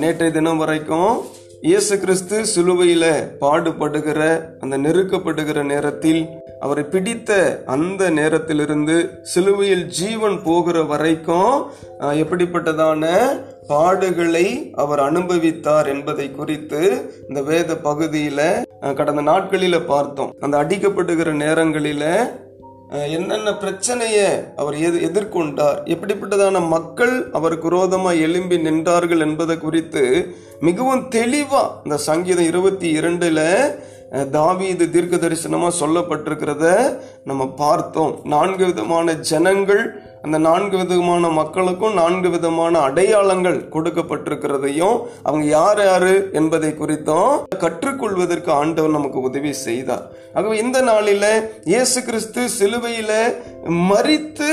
நேற்றைய தினம் வரைக்கும் இயேசு கிறிஸ்து சிலுவையில பாடுபடுகிற அந்த நெருக்கப்படுகிற நேரத்தில் அவரை பிடித்த அந்த நேரத்திலிருந்து சிலுவையில் ஜீவன் போகிற வரைக்கும் அஹ், எப்படிப்பட்டதான பாடுகளை அவர் அனுபவித்தார் என்பதை குறித்து இந்த வேத பகுதியில அஹ், கடந்த நாட்களில பார்த்தோம். அந்த அடிக்கப்படுகிற நேரங்களில என்னென்ன பிரச்சனையை அவர் எது எதிர்கொண்டார் எப்படிப்பட்டதான மக்கள் அவருக்கு விரோதமா எழும்பி நின்றார்கள் என்பதை குறித்து மிகவும் தெளிவாக இந்த சங்கீதம் இருபத்தி இரண்டில் தாவி தாவீது தீர்க்க தரிசனமாக சொல்லப்பட்டிருக்கிறத நம்ம பார்த்தோம். நான்கு விதமான ஜனங்கள் அந்த நான்கு விதமான மக்களுக்கும் நான்கு விதமான அடையாளங்கள் கொடுக்கப்பட்டிருக்கிறதையும் அவங்க யார் யாரு என்பதை குறித்தும் கற்றுக்கொள்வதற்கு ஆண்டவர் நமக்கு உதவி செய்தார். ஆகவே இந்த நாளில இயேசு கிறிஸ்து சிலுவையில மறித்து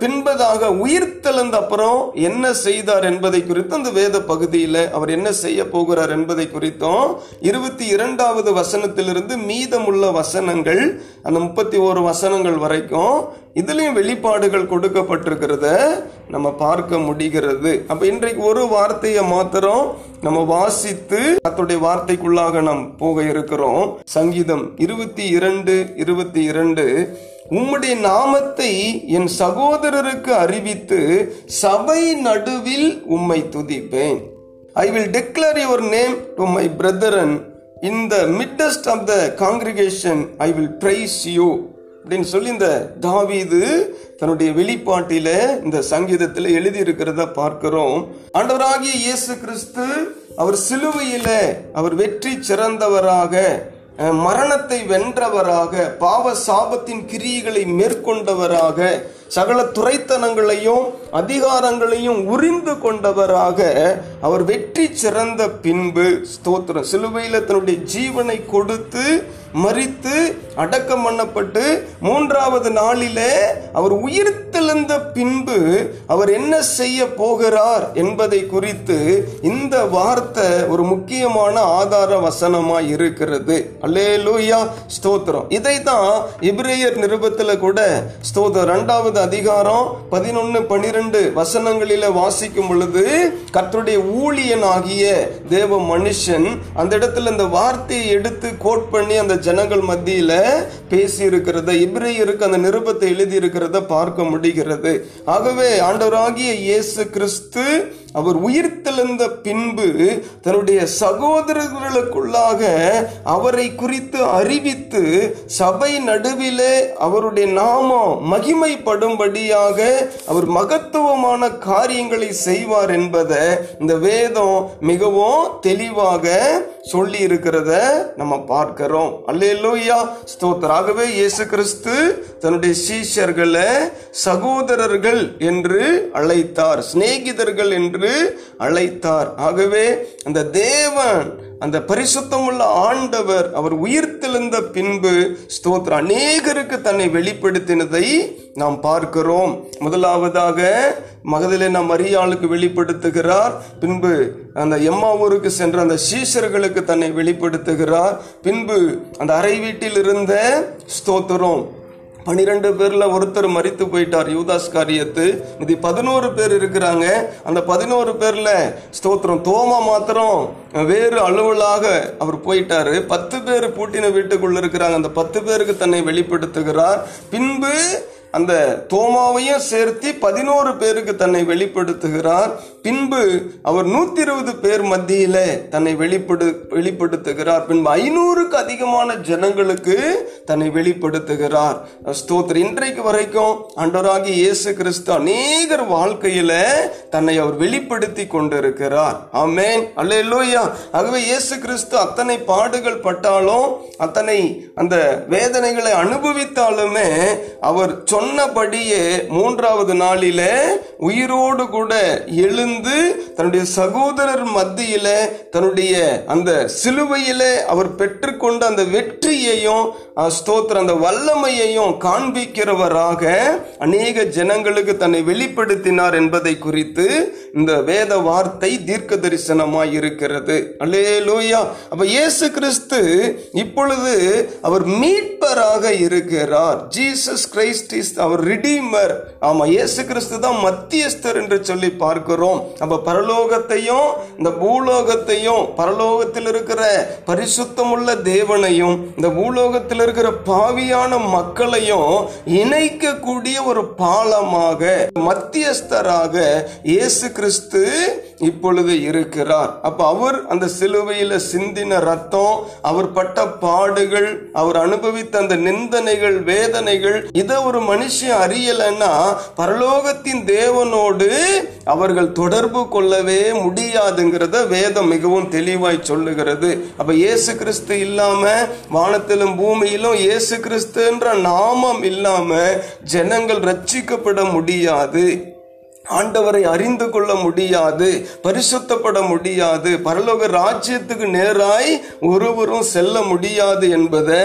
பின்பதாக உயிர் தெழுந்த அப்புறம் என்ன செய்தார் என்பதை குறித்து அந்த வேத பகுதியில் அவர் என்ன செய்ய போகிறார் என்பதை குறித்தும் இருபத்தி இரண்டாவது வசனத்திலிருந்து மீதமுள்ள வசனங்கள் அந்த முப்பத்தி ஓரு வசனங்கள் வரைக்கும் இதுலேயும் வெளிப்பாடுகள் கொடுக்கப்பட்டிருக்கிறத நம்ம பார்க்க முடிகிறது. அப்போ இன்றைக்கு ஒரு வார்த்தையை மாத்திரம் நம்ம வாசித்து அத்துடைய வார்த்தைக்குள்ளாக நாம் போக இருக்கிறோம். சங்கீதம் இருபத்தி இரண்டு இருபத்தி இரண்டு. உம்முடைய நாமத்தை என் சகோதரருக்கு அறிவித்து சபை நடுவில் உம்மை துதிப்பேன். I will declare your name to my brethren in the midst of the congregation I will praise you அப்படின்னு சொல்லி இந்த தாவீது தன்னுடைய வெளிப்பாட்டில இந்த சங்கீதத்தில் எழுதி இருக்கிறத பார்க்கிறோம். ஆண்டவராகிய இயேசு கிறிஸ்து அவர் சிலுவையில அவர் வெற்றி சிறந்தவராக மரணத்தை வென்றவராக பாவ சாபத்தின் கிரியைகளை மேற்கொண்டவராக சகல துறைத்தனங்களையும் அதிகாரங்களையும் உரிந்து கொண்டவராக அவர் வெற்றி சிறந்த பின்பு ஸ்தோத்திரம் சிலுவையில தன்னுடைய ஜீவனை கொடுத்து மறித்து அடக்கம் பண்ணப்பட்டு மூன்றாவது நாளிலே அவர் உயிர்த்தெழுந்த பின்பு அவர் என்ன செய்ய போகிறார் என்பதை குறித்து இந்த வார்த்தை ஒரு முக்கியமான ஆதார வசனமாய் இருக்கிறது. அல்லேலூயா ஸ்தோத்திரம். இதை தான் இப்ரேயர் நிருபத்தில் கூட ஸ்தோத்திரம் ரெண்டாவது அதிகாரம் பதினொன்னு பனிரெண்டு வசனங்களில வாசிக்கும் பொழுது கர்த்தருடைய ஊழியன் ஆகிய தேவ மனுஷன் அந்த இடத்துல இந்த வார்த்தையை எடுத்து கோட் பண்ணி அந்த ஜனங்கள் மத்தியில பேசி இருக்கிறத இப்ரேயருக்கு அந்த நிருபத்தை எழுதி இருக்கிறத பார்க்க முடிகிறது. ஆகவே ஆண்டவராகிய இயேசு கிறிஸ்து அவர் உயிர்த்தெழுந்த பின்பு தன்னுடைய சகோதரர்களுக்குள்ளாக அவரை குறித்து அறிவித்து சபை நடுவிலே அவருடைய நாமம் மகிமைப்படும்படியாக அவர் மகத்துவமான காரியங்களை செய்வார் என்பதை இந்த வேதம் மிகவும் தெளிவாக சொல்லி இருக்கிறத நம்ம பார்க்கிறோம். அல்லேலூயா. ஸ்தோத்தராகவே இயேசு கிறிஸ்து தன்னுடைய சீஷர்களை சகோதரர்கள் என்று அழைத்தார் சிநேகிதர்கள் என்று அழைத்தார். ஆகவே அந்த தேவன் அந்த பரிசுத்தம் உள்ள ஆண்டவர் அவர் உயிர்த்தெழுந்த பின்பு ஸ்தோத்திரம். அநேகருக்கு தன்னை வெளிப்படுத்தினதை நாம் பார்க்கிறோம். முதலாவதாக மகதிலேன மரியாளுக்கு வெளிப்படுத்துகிறார். பின்பு அந்த எம்மாவூருக்கு சென்ற அந்த சீசர்களுக்கு தன்னை வெளிப்படுத்துகிறார். பின்பு அந்த அறை வீட்டில் இருந்த ஸ்தோத்திரம். பனிரெண்டு பேர்ல ஒருத்தர் மறித்து போயிட்டார். யூதாஸ் காரியத்து. இது பதினோரு பேர் இருக்கிறாங்க. அந்த பதினோரு பேர்ல ஸ்தோத்திரம். தோமா மாத்திரம் வேறு அலுவலாக அவர் போயிட்டாரு. பத்து பேர் பூட்டின வீட்டுக்குள்ள இருக்கிறாங்க. அந்த பத்து பேருக்கு தன்னை வெளிப்படுத்துகிறார். பின்பு அந்த தோமாவையும் சேர்த்து பதினோரு பேருக்கு தன்னை வெளிப்படுத்துகிறார். பின்பு அவர் நூத்தி இருபது பேர் மத்தியில தன்னை வெளிப்படு வெளிப்படுத்துகிறார். பின்பு ஐநூறுக்கு அதிகமான ஜனங்களுக்கு தன்னை வெளிப்படுத்துகிறார். ஸ்தோத்திரம். இன்றைக்கு வரைக்கும் அண்டராகி இயேசு கிறிஸ்து அநேகர் வாழ்க்கையில தன்னை அவர் வெளிப்படுத்தி கொண்டிருக்கிறார். ஆமேன். அல்ல இல்லையா ஆகவே இயேசு கிறிஸ்து அத்தனை பாடுகள் பட்டாலும் அத்தனை அந்த வேதனைகளை அனுபவித்தாலுமே அவர் சொன்னபடியே மூன்றாவது நாளில உயிரோடு கூட எழுந்து தன்னுடைய சகோதரர் மத்தியில தன்னுடைய அந்த சிலுவையில அவர் பெற்றுக்கொண்ட அந்த வெற்றியையும் ஸ்தோத்திர அந்த வல்லமையையும் காண்பிக்கிறவராக அநேக ஜனங்களுக்கு தன்னை வெளிப்படுத்தினார் என்பதை குறித்து இந்த வேத வார்த்தை தீர்க்க தரிசனமாய் இருக்கிறது அல்லே அல்லேலூயா. அப்ப இயேசு கிறிஸ்து இப்பொழுது அவர் மீட்பராக இருக்கிறார். ஜீசஸ் கிரைஸ்ட் இஸ் அவர் ரிடீமர் ஆமா இயேசு கிறிஸ்து தான் மத்தியஸ்தர் என்று சொல்லி பார்க்கிறோம். அப்ப பரலோகத்தையும் இந்த பூலோகத்தையும் பரலோகத்தில் இருக்கிற பரிசுத்தமுள்ள தேவனையும் இந்த பூலோகத்தில் இருக்கிற பாவியான மக்களையும் இணைக்கக்கூடிய ஒரு பாலமாக மத்தியஸ்தராக இயேசு கிறிஸ்து இப்பொழுது இருக்கிறார். அப்ப அவர் அந்த சிலுவையில சிந்தின ரத்தம் அவர் பட்ட பாடுகள் அவர் அனுபவித்த அந்த நிந்தனைகள் வேதனைகள் இதை ஒரு மனுஷன் அறியலைன்னா பரலோகத்தின் தேவனோடு அவர்கள் தொடர்பு கொள்ளவே முடியாதுங்கிறத வேதம் மிகவும் தெளிவாய் சொல்லுகிறது. அப்ப இயேசு கிறிஸ்து இல்லாம வானத்திலும் பூமியிலும் இயேசு கிறிஸ்துன்ற நாமம் இல்லாம ஜனங்கள் ரட்சிக்கப்பட முடியாது. ஆண்டவரை அறிந்து கொள்ள முடியாது பரிசுத்தப்பட முடியாது பரலோக ராஜ்யத்துக்கு நேராய் ஒருவரும் செல்ல முடியாது என்பதை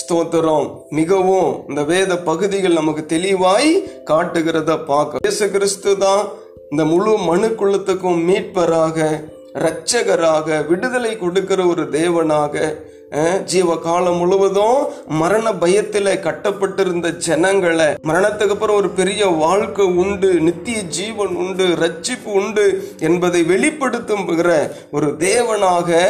ஸ்தோத்திரம். மிகவும் இந்த வேத பகுதிகள் நமக்கு தெளிவாய் காட்டுகிறத பார்க்க. இயேசு கிறிஸ்து தான் இந்த முழு மனு குலத்துக்கும் மீட்பராக இரட்சகராக விடுதலை கொடுக்கிற ஒரு தேவனாக ஜீவ காலம் முழுவதும் மரண பயத்தில் கட்டப்பட்டிருந்த ஜனங்களை மரணத்துக்கு அப்புறம் ஒரு பெரிய வாழ்க்கை உண்டு நித்திய ஜீவன் உண்டு ரட்சிப்பு உண்டு என்பதை வெளிப்படுத்துகிற ஒரு தேவனாக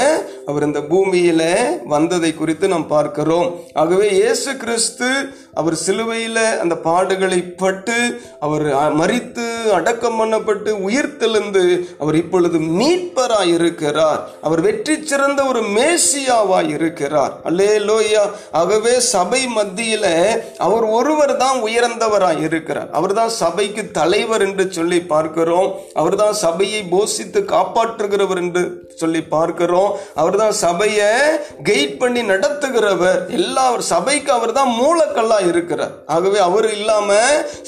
அவர் இந்த பூமியில வந்ததை குறித்து நாம் பார்க்கிறோம். ஆகவே இயேசு கிறிஸ்து அவர் சிலுவையில் அந்த பாடுகளை பட்டு அவர் மறித்து அடக்கம் பண்ணப்பட்டு உயிர்த்தெழுந்து அவர் இப்பொழுது மீட்பராய் இருக்கிறார் அவர் வெற்றி சிறந்த ஒரு மேசியாவாய் இருக்கிறார் அல்லே லோயா ஆகவே சபை மத்தியில் அவர் ஒருவர் தான் உயர்ந்தவராய் இருக்கிறார் அவர் தான் சபைக்கு தலைவர் என்று சொல்லி பார்க்கிறோம். அவர் தான் சபையை போஷித்து காப்பாற்றுகிறவர் என்று சொல்லி பார்க்கிறோம். அவர் தான் சபையை கெயிட் பண்ணி நடத்துகிறவர். எல்லா சபைக்கு அவர் தான் மூலக்கல்லா இருக்கிறார். ஆகவே அவர் இல்லாம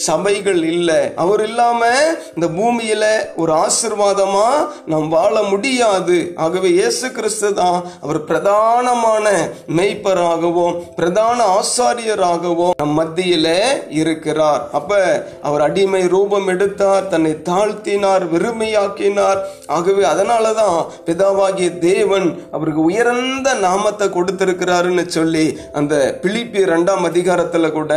சபைகள் இல்லை. அவர் இல்லாம இந்த பூமியில ஒரு ஆசிர்வாதமா நாம் வாழ முடியாது. ஆகவே இயேசு கிறிஸ்து தான் அவர் பிரதானமான மெய்ப்பராகவும் பிரதான ஆசாரியராகவும் நம் மத்தியில இருக்கிறார். அப்ப அவர் அடிமை ரூபம் எடுத்தார் தன்னை தாழ்த்தினார் வெறுமையாக்கினார். ஆகவே அதனாலதான் பிதாவாகிய தேவன் அவருக்கு உயர்ந்த நாமத்தை கொடுத்திருக்கிறாருன்னு சொல்லி அந்த பிலிப்பி இரண்டாம் அதிகாரத்துல கூட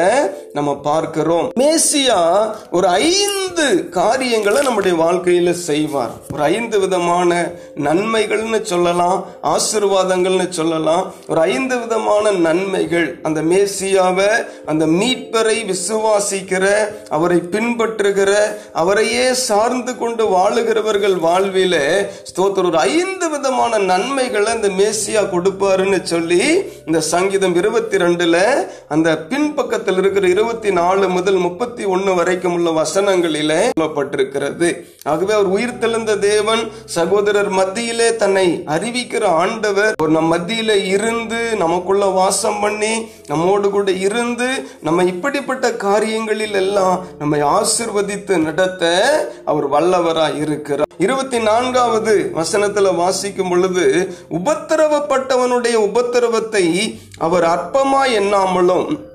நம்ம பார்க்கிறோம். மேசியா ஒரு ஐந்து காரியங்களை நம்முடைய வாழ்க்கையில செய்வார். ஒரு ஐந்து விதமான நன்மைகள்னு சொல்லலாம் ஆசிர்வாதங்கள்னு சொல்லலாம். ஒரு ஐந்து விதமான நன்மைகள். அந்த மேசியாவை அந்த மீட்பரை விசுவாசிக்கிற அவரை பின்பற்றுகிற அவரையே சார்ந்து கொண்டு வாழுகிறவர்கள் வாழ்வில ஸ்தோத்தர் ஒரு ஐந்து விதமான நன்மைகளை இந்த மேசியா கொடுப்பாருன்னு சொல்லி இந்த சங்கீதம் இருபத்தி ரெண்டுல அந்த பின்பக்கத்தில் இருக்கிற இருபத்தி நாலு முதல் முப்பத்தி ஒன்னு வரைக்கும் உள்ள வசனங்களில சொல்லப்பட்டிருக்கிறது. ஆகவே அவர் உயிர் உயிர்த்தெழுந்த தேவன் சகோதரர் மத்தியிலே தன்னை அறிவிக்கிற ஆண்டவர் ஒரு நம் மத்தியில இருந்து நமக்குள்ள வாசம் பண்ணி நம்மோடு கூட இருந்து நம்ம இப்படிப்பட்ட காரியங்களில் எல்லாம் நம்மை ஆசிர்வதித்து நடத்த அவர் வல்லவராய் இருக்கிறார். இருபத்தி நான்காவது வசனத்துல வாசிக்கும் பொழுது உபத்திரவப்பட்டவனுடைய உபத்திரவத்தை அவர் அற்பமா எண்ணாமலும்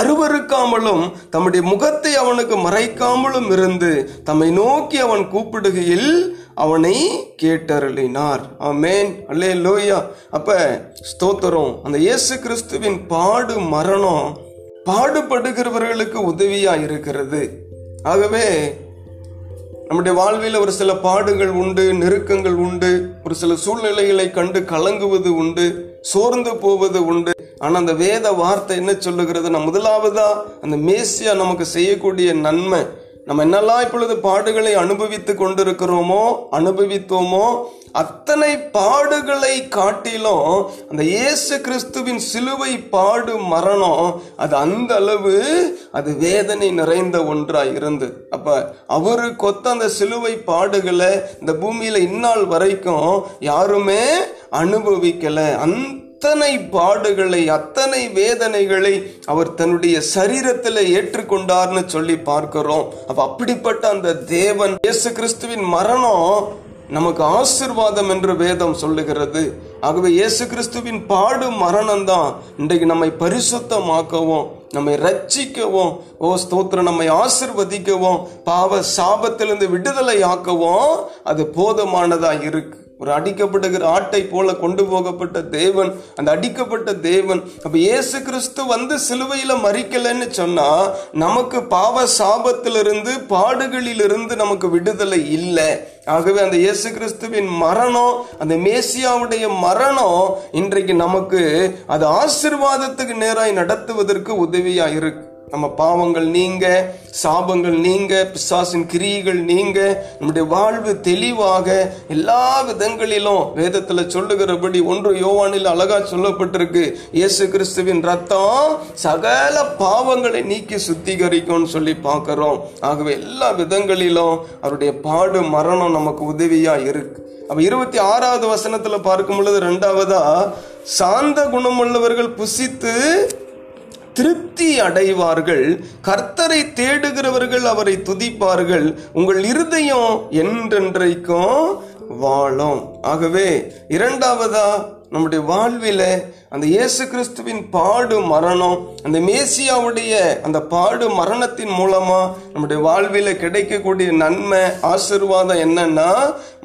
அருவருக்காமலும் தம்முடைய முகத்தை அவனுக்கு மறைக்காமலும் இருந்து தம்மை நோக்கி அவன் கூப்பிடுகையில் அவனை கேட்டருளினார். ஆமேன். அல்லே லோயா அப்ப ஸ்தோத்திரம். அந்த இயேசு கிறிஸ்துவின் பாடு மரணம் பாடுபடுகிறவர்களுக்கு உதவியா இருக்கிறது. ஆகவே நம்முடைய வாழ்வில் ஒரு சில பாடுகள் உண்டு நெருக்கங்கள் உண்டு ஒரு சில சூழ்நிலைகளை கண்டு கலங்குவது உண்டு சோர்ந்து போவது உண்டு. ஆனால் அந்த வேத வார்த்தை என்ன சொல்லுகிறது? நான் முதலாவதா அந்த மேசியா நமக்கு செய்யக்கூடிய நன்மை. நம்ம என்னெல்லாம் இப்பொழுது பாடுகளை அனுபவித்து கொண்டிருக்கிறோமோ அனுபவித்தோமோ அத்தனை பாடுகளை காட்டிலும் அந்த இயேசு கிறிஸ்துவின் சிலுவை பாடு மரணம் அது அந்த அளவு அது வேதனை நிறைந்த ஒன்றா இருந்து. அப்ப அவரு கொத்த அந்த சிலுவை பாடுகளை இந்த பூமியில இந்நாள் வரைக்கும் யாருமே அனுபவிக்கல. அந்த அத்தனை பாடுகளை அத்தனை வேதனைகளை அவர் தன்னுடைய சரீரத்தில் ஏற்றுக்கொண்டார்னு சொல்லி பார்க்கிறோம். அப்ப அப்படிப்பட்ட அந்த தேவன் இயேசு கிறிஸ்துவின் மரணம் நமக்கு ஆசிர்வாதம் என்று வேதம் சொல்லுகிறது. ஆகவே இயேசு கிறிஸ்துவின் பாடு மரணம் தான் இன்றைக்கு நம்மை பரிசுத்தமாக்கவும் நம்மை ரட்சிக்கவும் ஓ ஸ்தோத்திரம் நம்மை ஆசிர்வதிக்கவும் பாவ சாபத்திலிருந்து விடுதலை ஆக்கவும் அது போதுமானதா இருக்கு. ஒரு அடிக்கப்படுகிற ஆட்டை போல கொண்டு போகப்பட்ட தேவன் அந்த அடிக்கப்பட்ட தேவன் அப்ப இயேசு கிறிஸ்து வந்து சிலுவையில மறிக்கலன்னு சொன்னா நமக்கு பாவ சாபத்திலிருந்து பாடுகளிலிருந்து நமக்கு விடுதலை இல்லை. ஆகவே அந்த இயேசு கிறிஸ்துவின் மரணம் அந்த மேசியாவுடைய மரணம் இன்றைக்கு நமக்கு அது ஆசிர்வாதத்துக்கு நேராய் நடத்துவதற்கு உதவியா இருக்கு. நம்ம பாவங்கள் நீங்க சாபங்கள் நீங்க பிசாசின் கிரியைகள் நீங்க நம்முடைய வாழ்வு தெளிவாக எல்லா விதங்களிலும் வேதத்துல சொல்லுகிறபடி ஒன்று யோவானில் அழகா சொல்லப்பட்டிருக்கு. இயேசு கிறிஸ்துவின் ரத்தம் சகல பாவங்களை நீக்கி சுத்திகரிக்கும்னு சொல்லி பார்க்கிறோம். ஆகவே எல்லா விதங்களிலும் அவருடைய பாடு மரணம் நமக்கு உதவியா இருக்கு. அப்ப இருபத்தி ஆறாவது வசனத்துல பார்க்கும் பொழுது ரெண்டாவதா சாந்த குணமுள்ளவர்கள் புசித்து திருப்தி அடைவார்கள். கர்த்தரை தேடுகிறவர்கள் அவரை துதிப்பார்கள். உங்கள் இருதயம் என்றென்றைக்கும் வாழும். ஆகவே இரண்டாவதா நம்முடைய வாழ்வில அந்த இயேசு கிறிஸ்துவின் பாடு மரணம் அந்த மேசியாவுடைய அந்த பாடு மரணத்தின் மூலமா நம்முடைய வாழ்வில கிடைக்கக்கூடிய நன்மை ஆசிர்வாதம் என்னன்னா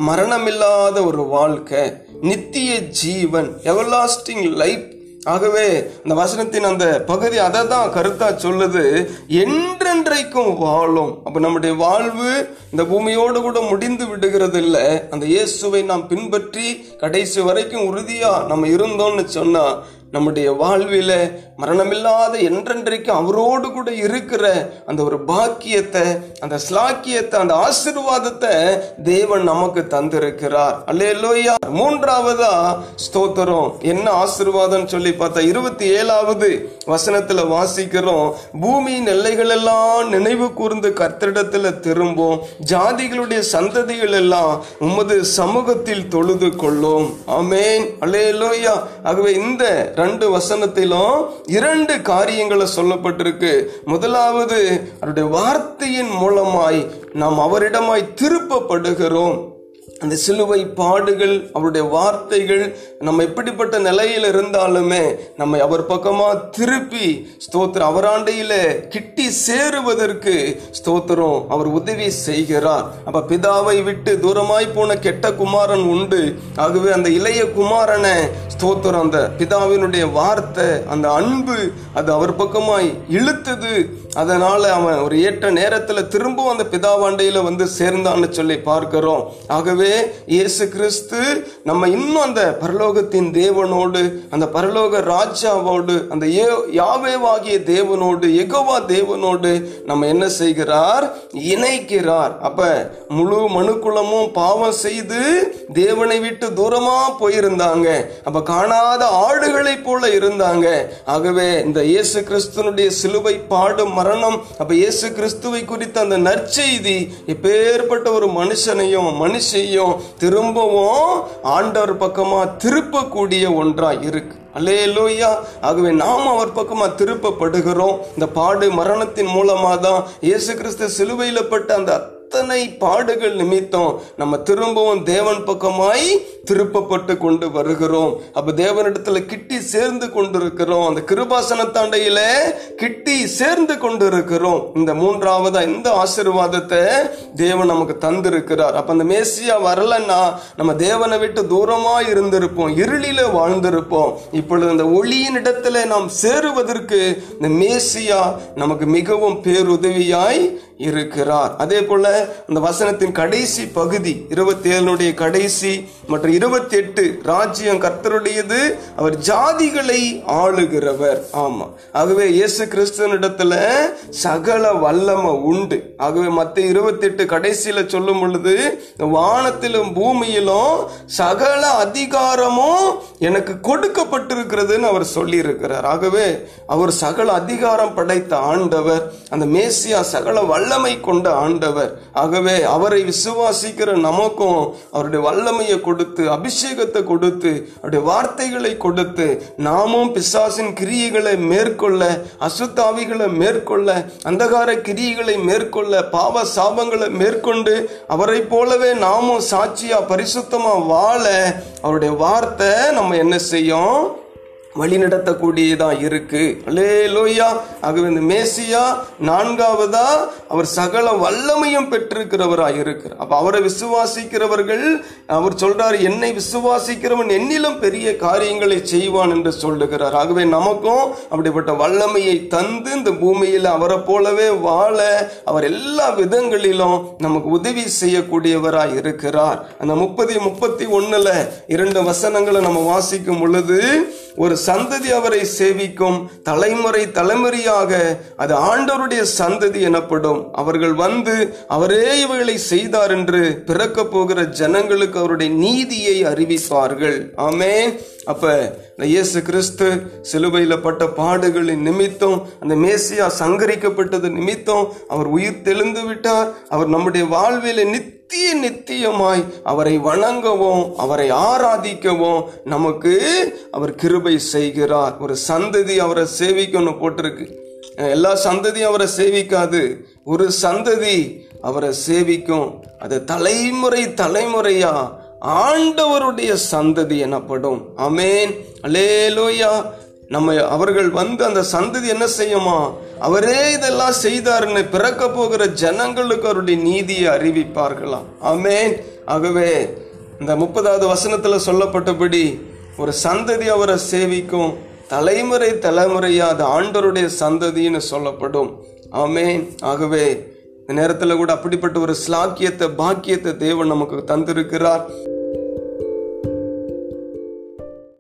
மரணமில்லாத ஒரு வாழ்க்கை நித்திய ஜீவன் எவர்லாஸ்டிங் லைஃப் ஆகவே அந்த வசனத்தின் அந்த பகுதி அதை தான் கருத்தா சொல்லுது. என்றென்றைக்கும் வாழும். அப்ப நம்முடைய வாழ்வு இந்த பூமியோடு கூட முடிந்து விடுகிறது இல்லை அந்த இயேசுவை நாம் பின்பற்றி கடைசி வரைக்கும் உறுதியா நம்ம இருந்தோம்னு சொன்னா நம்முடைய வாழ்வில மரணமில்லாத என்றென்றைக்கும் அவரோடு கூட இருக்கிற அந்த ஒரு பாக்கியத்தை அந்த ஸ்லாக்கியத்தை அந்த ஆசிர்வாதத்தை தேவன் நமக்கு தந்திருக்கிறார். அல்லேலூயா. மூன்றாவதா ஸ்தோத்திரம். என்ன ஆசிர்வாதம் சொல்லி பார்த்தா இருபத்தி ஏழாவது வசனத்துல வாசிக்கிறோம். பூமியின் எல்லைகள் எல்லாம் நினைவு கூர்ந்து கர்த்தரிடத்துல திரும்பும். ஜாதிகளுடைய சந்ததிகள் எல்லாம் உமது சமூகத்தில் தொழுது கொள்ளும். ஆமேன். அல்லேலூயா. ஆகவே இந்த ரெண்டு வசனத்திலும் இரண்டு காரியங்களை சொல்லப்பட்டிருக்கு. முதலாவது அவருடைய வார்த்தையின் மூலமாய் நாம் அவரிடமாய் திருப்பப்படுகிறோம். அந்த சிலுவை பாடுகள் அவருடைய வார்த்தைகள் நம்ம எப்படிப்பட்ட நிலையில் இருந்தாலுமே நம்மை அவர் பக்கமாக திருப்பி ஸ்தோத்திரம் அவராண்டையில் கிட்டி சேருவதற்கு ஸ்தோத்திரம் அவர் உதவி செய்கிறார். அப்போ பிதாவை விட்டு தூரமாய் போன கெட்ட குமாரன் உண்டு. ஆகவே அந்த இளைய குமாரனை ஸ்தோத்திரம். அந்த பிதாவினுடைய வார்த்தை அந்த அன்பு அது அவர் பக்கமாய் இழுத்தது. அதனால் அவன் ஒரு ஏற்ற நேரத்தில் திரும்பவும் அந்த பிதாவாண்டையில் வந்து சேர்ந்தான்னு சொல்லி பார்க்கிறோம். ஆகவே இயேசு கிறிஸ்து நம்ம இன்னும் அந்த பரலோகத்தின் தேவனோடு அந்த பரலோக ராஜாவோடு அந்த ஏ- யாவேவாகிய தேவனோடு எகோவா தேவனோடு நம்ம என்ன செய்கிறார்? இணைக்கிறார். அப்ப முழு மனுக்குளமும் பாவம் செய்து தேவனை விட்டு தூரமாக போயிருந்தாங்க. அப்போ காணாத ஆடுகளைப் போல இருந்தாங்க. ஆகவே இந்த இயேசு கிறிஸ்துனுடைய சிலுவை பாடும் மரணம். அப்ப இயேசு கிறிஸ்துவை குறித்த அந்த நற்செய்தி எப்பேற்பட்ட ஒரு மனுஷனையும் மனுஷையும் திரும்பவும் ஆண்டவர் பக்கமா திருப்பக்கூடிய ஒன்றா இருக்கு. லோய்யா ஆகவே நாம் அவர் பக்கமா திருப்பப்படுகிறோம். இந்த பாடு மரணத்தின் மூலமாக தான் இயேசு கிறிஸ்து சிலுவையில் பட்ட அந்த அத்தனை பாடுகள் நிமித்தம் நம்ம திரும்பவும் தேவன் பக்கமாய் திருப்பப்பட்டு கொண்டு வருகிறோம். அப்ப தேவனிடத்துல கிட்டி சேர்ந்து கொண்டிருக்கிறோம். அந்த கிருபாசனத்தாண்டையில கிட்டி சேர்ந்து கொண்டிருக்கிறோம். இந்த மூன்றாவதா இந்த ஆசீர்வாதத்தை தேவன் நமக்கு தந்திருக்கிறார். அப்ப அந்த மேசியா வரலன்னா நம்ம தேவனை விட்டு தூரமா இருந்திருப்போம். இருளில வாழ்ந்திருப்போம். இப்பொழுது அந்த ஒளியின் இடத்துல நாம் சேருவதற்கு இந்த மேசியா நமக்கு மிகவும் பேருதவியாய் இருக்கிறார். அதே போல அந்த வசனத்தின் கடைசி பகுதி இருபத்தி ஏழுடைய கடைசி மற்றும் இருபத்தி எட்டு ராஜ்யம் கர்த்தருடையது அவர் ஜாதிகளை ஆளுகிறவர். ஆமா. ஆகவே இயேசு கிறிஸ்தனிடத்துல சகல வல்லமை உண்டு. ஆகவே மத்த இருபத்தி எட்டு கடைசியில சொல்லும் பொழுது வானத்திலும் பூமியிலும் சகல அதிகாரமும் எனக்கு கொடுக்கப்பட்டிருக்கிறதுன்னு அவர் சொல்லி இருக்கிறார் ஆகவே அவர் சகல அதிகாரம் படைத்த ஆண்டவர் அந்த மேசியா சகல வல்ல வல்லமை கொண்ட ஆண்டவர். ஆகவே அவரை விசுவாசிக்கிற நமக்கும் அவருடைய வல்லமையை கொடுத்து அபிஷேகத்தை கொடுத்து அவருடைய வார்த்தைகளை கொடுத்து நாமும் பிசாசின் கிரியைகளை மேற்கொள்ள அசுத்தாவிகளை மேற்கொள்ள அந்தகார கிரியைகளை மேற்கொள்ள பாவ சாபங்களை மேற்கொண்டு அவரை போலவே நாமும் சாட்சியா பரிசுத்தமா வாழ அவருடைய வார்த்தை நம்ம என்ன செய்யும்? வழிநடத்தக்கூடியதா இருக்கு. அல்லேலூயா. ஆகவே இந்த மேசியா நான்காவதா அவர் சகல வல்லமையும் பெற்றிருக்கிறவரா இருக்கிறார். அப்ப அவரை விசுவாசிக்கிறவர்கள் அவர் சொல்றாரு என்னை விசுவாசிக்கிறவன் என்னிலும் பெரிய காரியங்களை செய்வான் என்று சொல்லுகிறார். ஆகவே நமக்கும் அப்படிப்பட்ட வல்லமையை தந்து இந்த பூமியில் அவரை போலவே வாழ அவர் எல்லா விதங்களிலும் நமக்கு உதவி செய்யக்கூடியவராய் இருக்கிறார். அந்த முப்பது முப்பத்தி ஒன்றில் இரண்டு வசனங்களை நம்ம வாசிக்கும் பொழுது ஒரு சந்ததி அவரை சேவிக்கும் தலைமுறை தலைமுறையாக அது ஆண்டவருடைய சந்ததி எனப்படும். அவர்கள் வந்து அவரே இவைகளை செய்தார் என்று பிறக்க போகிற ஜனங்களுக்கு அவருடைய நீதியை அறிவிப்பார்கள். ஆமே அப்ப இயேசு கிறிஸ்து சிலுவையில் பட்ட பாடுகளின் நிமித்தம் அந்த மேசியா சங்கரிக்கப்பட்டது நிமித்தம் அவர் உயிர் தெளிந்து விட்டார். அவர் நம்முடைய வாழ்வில நித்திய நித்தியமாய் அவரை வணங்கவும் அவரை ஆராதிக்கவும் நமக்கு அவர் கிருபை செய்கிறார். ஒரு சந்ததி அவரை சேவிக்கணும் போட்டிருக்கு. எல்லா சந்ததியும் அவரை சேவிக்காது. ஒரு சந்ததி அவரை சேவிக்கும். அது தலைமுறை தலைமுறையா? ஆண்டவருடைய சந்ததி எனப்படும். அமேன் அலேலோயா நம்ம அவர்கள் வந்து அந்த சந்ததி என்ன செய்யுமா? அவரே இதெல்லாம் செய்தாருன்னு பிறக்க போகிற ஜனங்களுக்கு அவருடைய நீதியை அறிவிப்பார்களாம் ஆமேன். ஆகவே இந்த முப்பதாவது வசனத்தில் சொல்லப்பட்டபடி ஒரு சந்ததி அவரை சேவிக்கும் தலைமுறை தலைமுறையா அது ஆண்டருடைய சந்ததின்னு சொல்லப்படும். ஆமேன். ஆகவே இந்த நேரத்தில் கூட அப்படிப்பட்ட ஒரு ஸ்லாக்கியத்தை பாக்கியத்தை தேவன் நமக்கு தந்திருக்கிறார்.